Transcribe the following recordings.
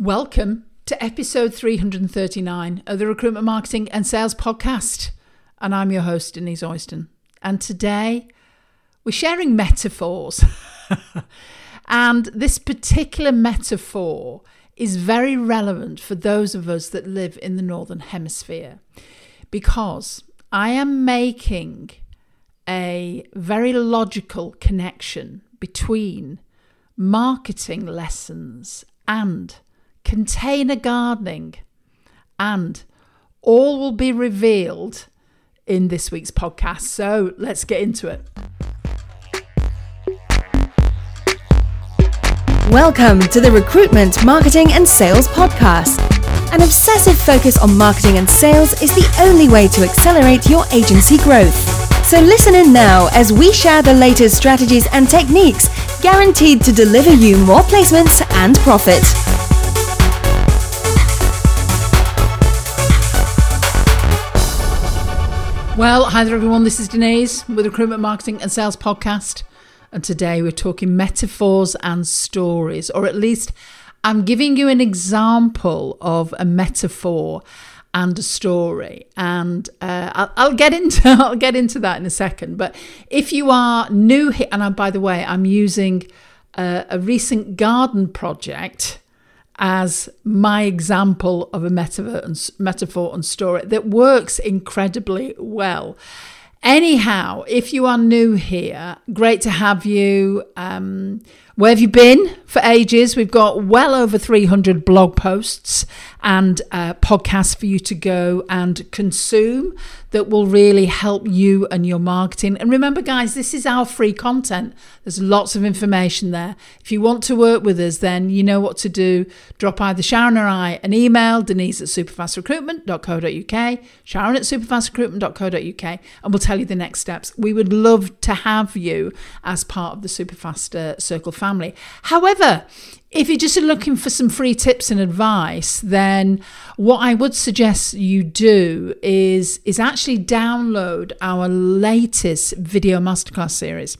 Welcome to episode 339 of the Recruitment Marketing and Sales Podcast. And I'm your host, Denise Oyston. And today we're sharing metaphors. and this particular metaphor is very relevant for those of us that live in the Northern Hemisphere because I am making a very logical connection between marketing lessons and container gardening. And all will be revealed in this week's podcast. So let's get into it. Welcome to the Recruitment, Marketing and Sales Podcast. An obsessive focus on marketing and sales is the only way to accelerate your agency growth. So listen in now as we share the latest strategies and techniques guaranteed to deliver you more placements and profit. Well, hi there, everyone. This is Denise with Recruitment Marketing and Sales Podcast. And today we're talking metaphors and stories, or at least I'm giving you an example of a metaphor and a story. And uh, I'll, I'll, get into I'll get into that in a second. But if you are new here, and I, by the way, I'm using a, a recent garden project as my example of a metaphor and, story that works incredibly well. Anyhow, if you are new here, great to have you. Um, where have you been for ages? We've got well over 300 blog posts and uh, podcasts for you to go and consume that will really help you and your marketing. And remember, guys, this is our free content. There's lots of information there. If you want to work with us, then you know what to do. Drop either Sharon or I an email, denise at superfastrecruitment.co.uk, Sharon at superfastrecruitment.co.uk, and we'll tell you the next steps. We would love to have you as part of the Superfast Circle family. However, if you're just looking for some free tips and advice, then what I would suggest you do is, is actually download our latest video masterclass series.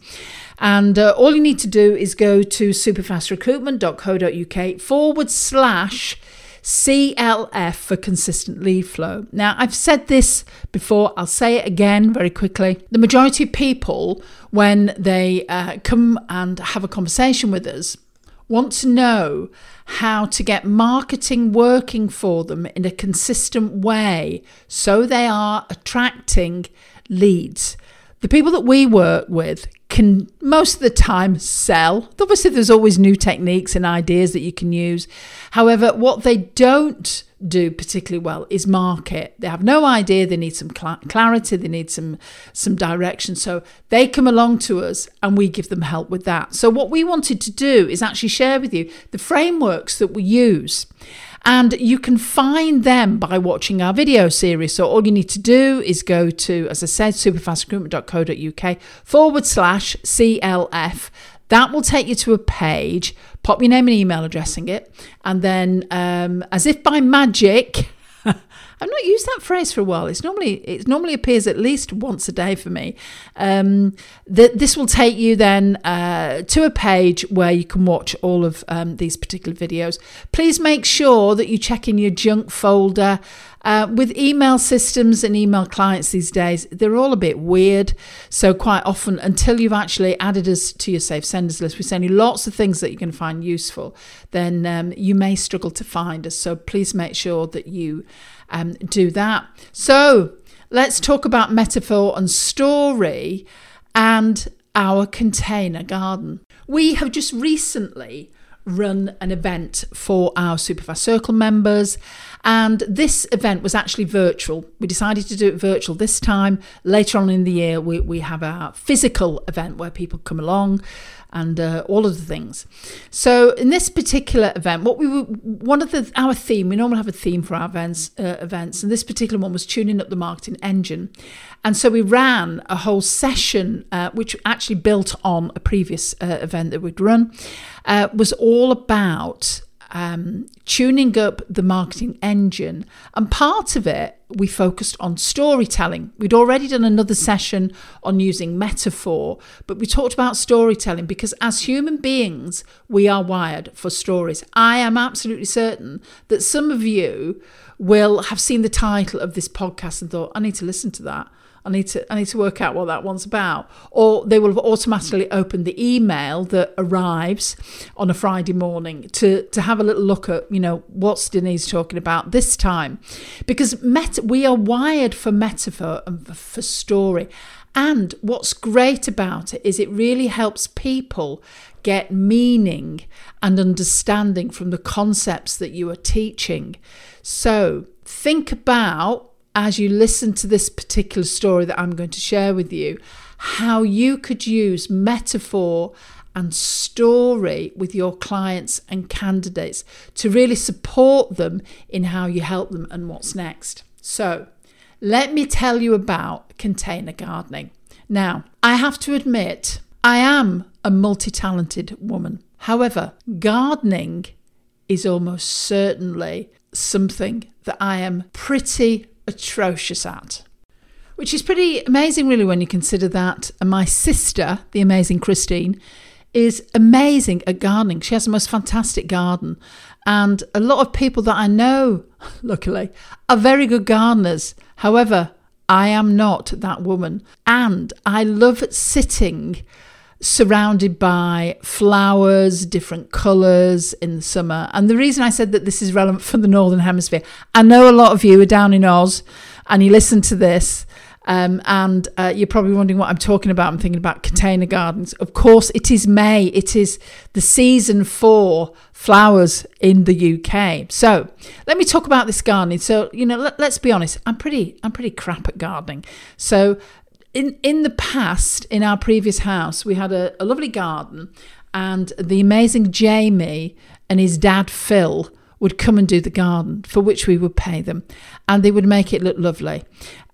And uh, all you need to do is go to superfastrecruitment.co.uk forward slash CLF for consistent lead flow. Now, I've said this before, I'll say it again very quickly. The majority of people, when they uh, come and have a conversation with us, want to know how to get marketing working for them in a consistent way so they are attracting leads. The people that we work with can most of the time sell. Obviously, there's always new techniques and ideas that you can use. However, what they don't do particularly well is market. They have no idea. They need some cl- clarity. They need some some direction. So they come along to us, and we give them help with that. So what we wanted to do is actually share with you the frameworks that we use. And you can find them by watching our video series. So all you need to do is go to, as I said, superfastrecruitment.co.uk forward slash CLF. That will take you to a page. Pop your name and email address in it, and then, um, as if by magic, I've not used that phrase for a while. It's normally it normally appears at least once a day for me. Um, this will take you then uh, to a page where you can watch all of um, these particular videos. Please make sure that you check in your junk folder. Uh, with email systems and email clients these days, they're all a bit weird. So, quite often, until you've actually added us to your safe senders list, we send you lots of things that you can find useful, then um, you may struggle to find us. So, please make sure that you um, do that. So let's talk about metaphor and story and our container garden. We have just recently run an event for our Superfast Circle members, and this event was actually virtual. We decided to do it virtual this time. Later on in the year, we, we have our physical event where people come along and uh, all of the things. So in this particular event, what we were one of the our theme we normally have a theme for our events uh, events, and this particular one was tuning up the marketing engine, and so we ran a whole session uh, which actually built on a previous uh, event that we'd run, uh, was all about um, tuning up the marketing engine. And part of it, we focused on storytelling. We'd already done another session on using metaphor, but we talked about storytelling because as human beings, we are wired for stories. I am absolutely certain that some of you will have seen the title of this podcast and thought, I need to listen to that. I need to I need to work out what that one's about. Or they will have automatically opened the email that arrives on a Friday morning to to have a little look at, you know, what's Denise talking about this time. Because we are wired for metaphor and for story. And what's great about it is it really helps people get meaning and understanding from the concepts that you are teaching. So think about as you listen to this particular story that I'm going to share with you, how you could use metaphor and story with your clients and candidates to really support them in how you help them and what's next. So, let me tell you about container gardening. Now, I have to admit, I am a multi talented woman. However, gardening is almost certainly something that I am pretty atrocious at. Which is pretty amazing, really, when you consider that my sister, the amazing Christine, is amazing at gardening. She has the most fantastic garden. And a lot of people that I know, luckily, are very good gardeners. However, I am not that woman. And I love sitting surrounded by flowers, different colours in the summer. And the reason I said that this is relevant for the Northern Hemisphere, I know a lot of you are down in Oz and you listen to this. Um, and uh, you're probably wondering what I'm talking about. I'm thinking about container gardens. Of course, it is May. It is the season for flowers in the UK. So let me talk about this gardening. So you know, let, us be honest. I'm pretty. I'm pretty crap at gardening. So in in the past, in our previous house, we had a, a lovely garden, and the amazing Jamie and his dad Phil would come and do the garden, for which we would pay them, and they would make it look lovely,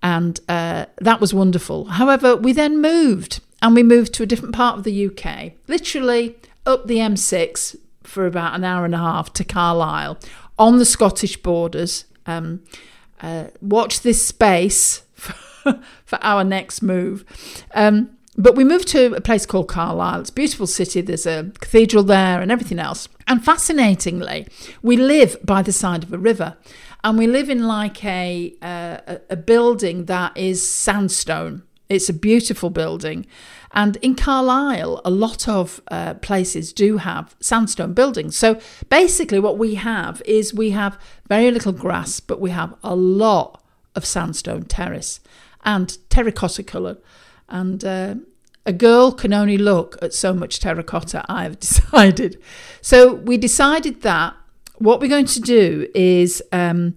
and uh, that was wonderful. However, we then moved, and we moved to a different part of the UK, literally up the M6 for about an hour and a half to Carlisle, on the Scottish borders. Um, uh, watch this space for our next move. Um, but we moved to a place called Carlisle. It's a beautiful city. There's a cathedral there and everything else. And fascinatingly, we live by the side of a river. And we live in like a, uh, a building that is sandstone. It's a beautiful building. And in Carlisle, a lot of uh, places do have sandstone buildings. So basically, what we have is we have very little grass, but we have a lot of sandstone terrace and terracotta colour. And uh, a girl can only look at so much terracotta, I've decided. So we decided that what we're going to do is um,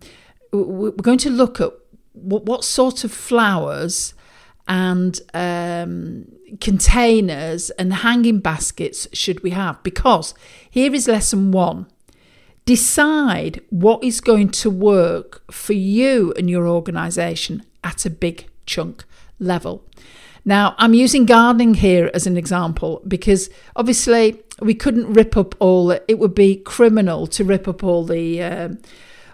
we're going to look at what, what sort of flowers and um, containers and hanging baskets should we have? Because here is lesson one decide what is going to work for you and your organization at a big chunk level. Now, I'm using gardening here as an example because obviously we couldn't rip up all. It would be criminal to rip up all the uh,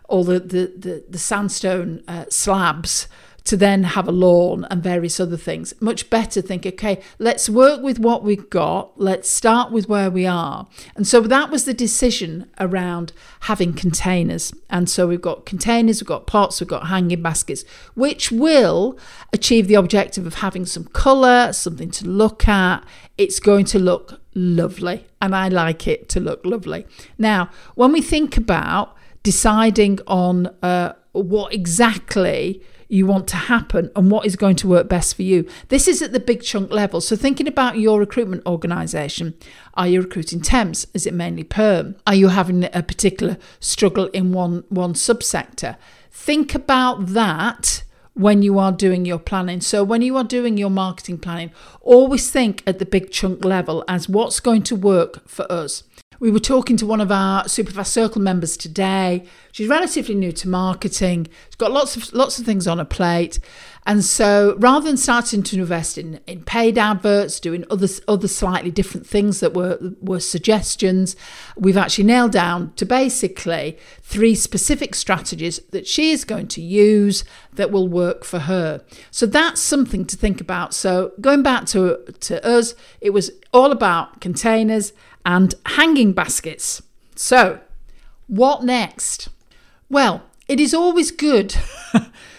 all the the, the, the sandstone uh, slabs to then have a lawn and various other things. Much better think, okay, let's work with what we've got. Let's start with where we are. And so that was the decision around having containers. And so we've got containers, we've got pots, we've got hanging baskets, which will achieve the objective of having some colour, something to look at. It's going to look lovely. And I like it to look lovely. Now, when we think about deciding on uh, what exactly you want to happen and what is going to work best for you. This is at the big chunk level. So, thinking about your recruitment organisation, are you recruiting temps? Is it mainly perm? Are you having a particular struggle in one, one subsector? Think about that when you are doing your planning. So, when you are doing your marketing planning, always think at the big chunk level as what's going to work for us. We were talking to one of our Superfast Circle members today. She's relatively new to marketing. She's got lots of lots of things on her plate, And so rather than starting to invest in, in paid adverts, doing other, other slightly different things that were, were suggestions, we've actually nailed down to basically three specific strategies that she is going to use that will work for her. So that's something to think about. So going back to, to us, it was all about containers and hanging baskets. So what next? Well, it is always good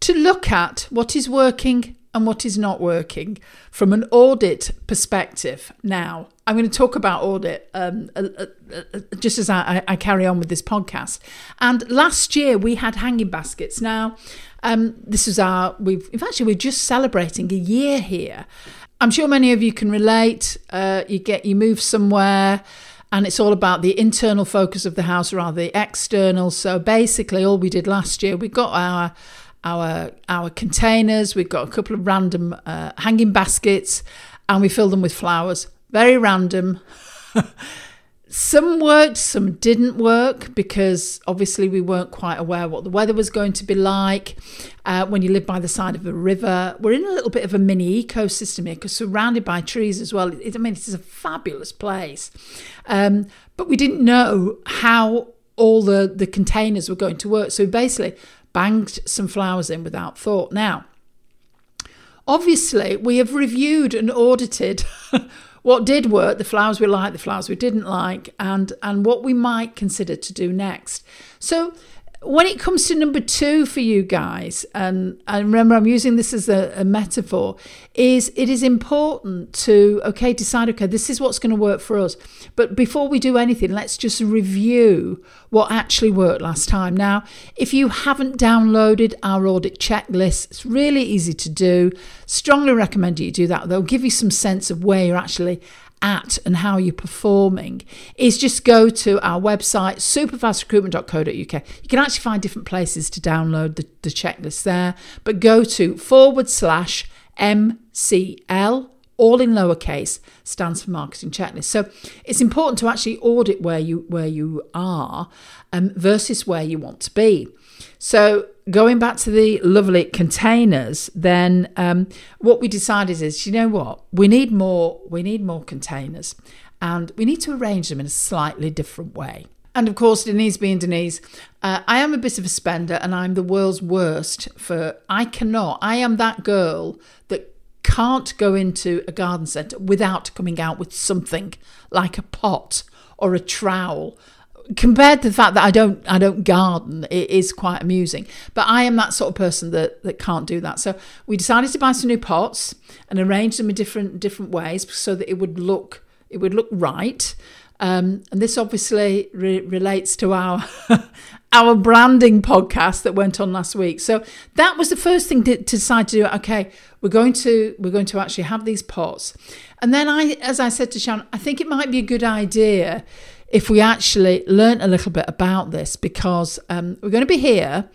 to look at what is working and what is not working from an audit perspective. Now, I'm going to talk about audit um, uh, uh, uh, just as I, I, carry on with this podcast. And last year we had hanging baskets. Now, um, this is our we've fact we're just celebrating a year here. I'm sure many of you can relate. Uh, you get you move somewhere and it's all about the internal focus of the house rather than the external. So basically, all we did last year, we got our our our containers. We've got a couple of random uh, hanging baskets, and we fill them with flowers. Very random. some worked, some didn't work because obviously we weren't quite aware what the weather was going to be like. Uh, when you live by the side of a river, we're in a little bit of a mini ecosystem here because surrounded by trees as well. It, I mean, it is a fabulous place, um, but we didn't know how all the the containers were going to work. So basically, banged some flowers in without thought. Now, obviously, we have reviewed and audited what did work, the flowers we liked, the flowers we didn't like, and, and what we might consider to do next. So, when it comes to number two for you guys, and, and remember I'm using this as a, a, metaphor, is it is important to okay decide okay this is what's going to work for us. But before we do anything, let's just review what actually worked last time. Now, if you haven't downloaded our audit checklist, it's really easy to do. Strongly recommend you do that. They'll give you some sense of where you're actually at and how you're performing is just go to our website superfastrecruitment.co.uk you can actually find different places to download the, the checklist there but go to forward slash mcl all in lowercase stands for marketing checklist. So it's important to actually audit where you where you are um, versus where you want to be so going back to the lovely containers, then um, what we decided is, you know what, we need more. We need more containers, and we need to arrange them in a slightly different way. And of course, Denise being Denise, uh, I am a bit of a spender, and I'm the world's worst for. I cannot. I am that girl that can't go into a garden centre without coming out with something like a pot or a trowel compared to the fact that I don't I don't garden, it is quite amusing. But I am that sort of person that that can't do that. So we decided to buy some new pots and arrange them in different different ways so that it would look it would look right. Um, and this obviously re- relates to our our branding podcast that went on last week. So that was the first thing to, to decide to do. Okay, we're going to we're going to actually have these pots, and then I, as I said to Sharon, I think it might be a good idea if we actually learn a little bit about this because um, we're going to be here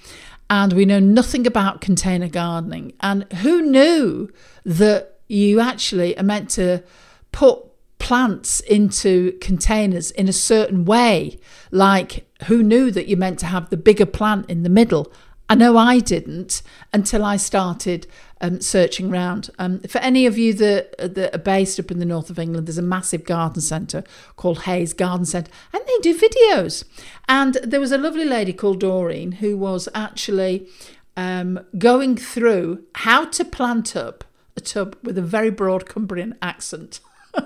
and we know nothing about container gardening. And who knew that you actually are meant to put plants into containers in a certain way? Like, who knew that you meant to have the bigger plant in the middle? I know I didn't until I started um, searching around. Um, for any of you that, that are based up in the north of England, there's a massive garden centre called Hayes Garden Centre, and they do videos. And there was a lovely lady called Doreen who was actually um, going through how to plant up a tub with a very broad Cumbrian accent.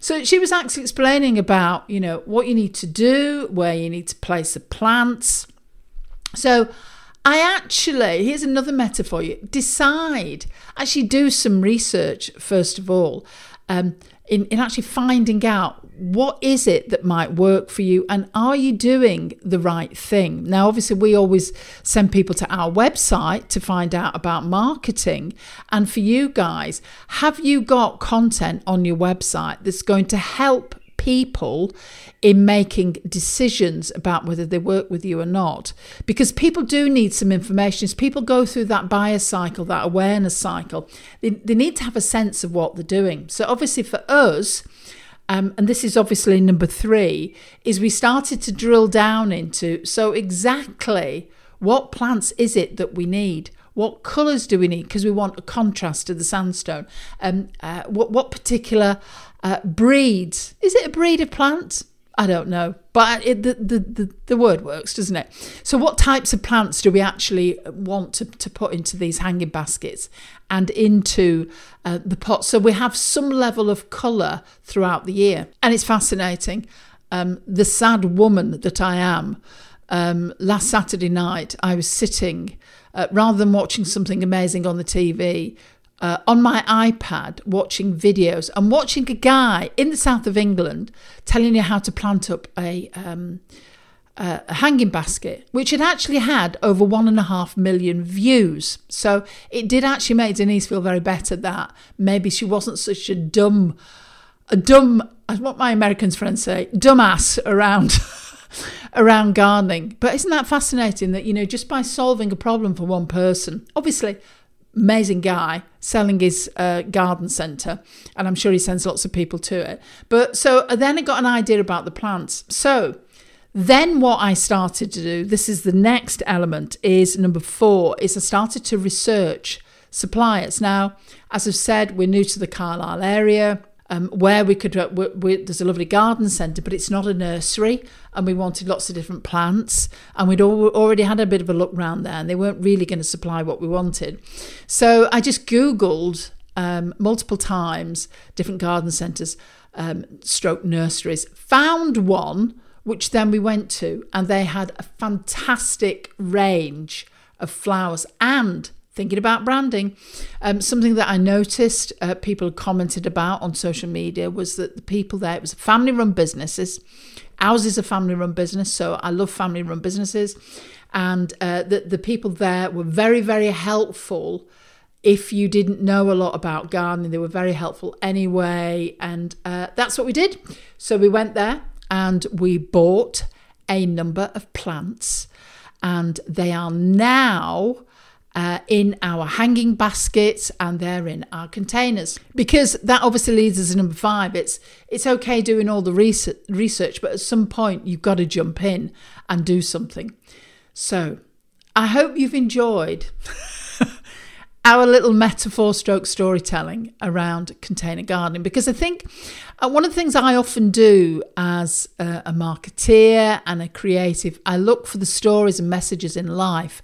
so she was actually explaining about, you know, what you need to do, where you need to place the plants. So I actually, here's another metaphor you. Decide, actually do some research first of all, um, in, in actually finding out what is it that might work for you and are you doing the right thing? Now obviously we always send people to our website to find out about marketing. And for you guys have you got content on your website that's going to help people in making decisions about whether they work with you or not. Because people do need some information. As people go through that bias cycle, that awareness cycle, they, they need to have a sense of what they're doing. So, obviously, for us, um, and this is obviously number three, is we started to drill down into so exactly what plants is it that we need? What colours do we need? Because we want a contrast to the sandstone. Um, uh, what, what particular uh, breeds? Is it a breed of plant? I don't know, but it, the, the, the, the word works, doesn't it? So, what types of plants do we actually want to, to put into these hanging baskets and into uh, the pot? So, we have some level of colour throughout the year. And it's fascinating. Um, the sad woman that I am, um, last Saturday night, I was sitting, uh, rather than watching something amazing on the TV, uh, on my iPad watching videos and watching a guy in the south of England telling you how to plant up a, um, uh, a hanging basket, which had actually had over one and a half million views. So it did actually make Denise feel very better that maybe she wasn't such a dumb, a dumb, what my American friends say, dumbass around. around gardening. But isn't that fascinating that, you know, just by solving a problem for one person, obviously amazing guy selling his uh, garden centre, and I'm sure he sends lots of people to it. But so then I got an idea about the plants. So then what I started to do, this is the next element, is number four, is I started to research suppliers. Now, as I've said, we're new to the Carlisle area um, where we could, uh, we, there's a lovely garden centre, but it's not a nursery, and we wanted lots of different plants, and we'd al- already had a bit of a look round there, and they weren't really going to supply what we wanted. So I just Googled um, multiple times different garden centres, um, stroke nurseries, found one, which then we went to, and they had a fantastic range of flowers and thinking about branding. Um, something that I noticed uh, people commented about on social media was that the people there, it was family run businesses. Ours is a family run business, so I love family run businesses. And uh, the, the people there were very, very helpful. If you didn't know a lot about gardening, they were very helpful anyway. And uh, that's what we did. So we went there and we bought a number of plants, and they are now uh, in our hanging baskets and they're in our containers. Because that obviously leads us to number five it's it's okay doing all the research but at some point you've got to jump in and do something. So i hope you've enjoyed our little metaphor stroke storytelling around container gardening. Because i think uh, one of the things i often do as a, a marketeer and a creative i look for the stories and messages in life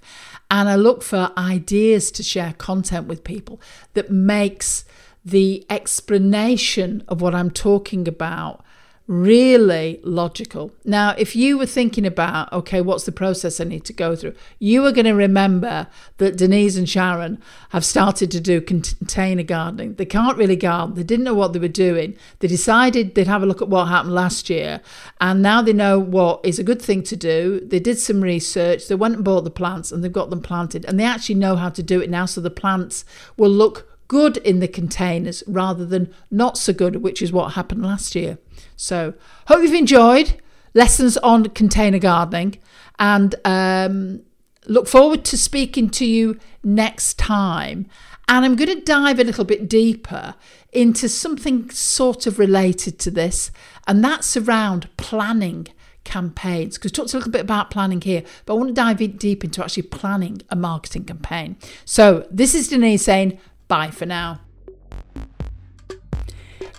and I look for ideas to share content with people that makes the explanation of what I'm talking about really logical. Now, if you were thinking about, okay, what's the process I need to go through, you are going to remember that Denise and Sharon have started to do container gardening. They can't really garden, they didn't know what they were doing. They decided they'd have a look at what happened last year, and now they know what is a good thing to do. They did some research, they went and bought the plants, and they've got them planted, and they actually know how to do it now, so the plants will look good in the containers rather than not so good, which is what happened last year. So, hope you've enjoyed lessons on container gardening and um, look forward to speaking to you next time. And I'm going to dive a little bit deeper into something sort of related to this, and that's around planning campaigns. Because talked a little bit about planning here, but I want to dive deep into actually planning a marketing campaign. So this is Denise saying Bye for now.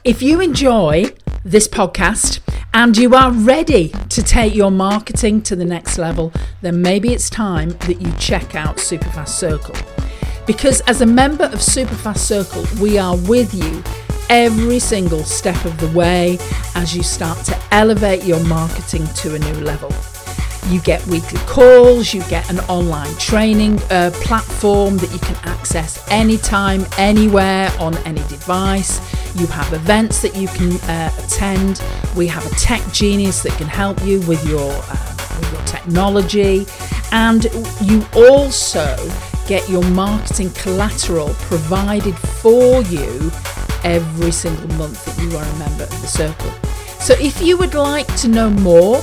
If you enjoy this podcast and you are ready to take your marketing to the next level, then maybe it's time that you check out Superfast Circle. Because as a member of Superfast Circle, we are with you every single step of the way as you start to elevate your marketing to a new level. You get weekly calls, you get an online training uh, platform that you can access anytime, anywhere, on any device. You have events that you can uh, attend. We have a tech genius that can help you with your, uh, with your technology. And you also get your marketing collateral provided for you every single month that you are a member of the circle. So if you would like to know more,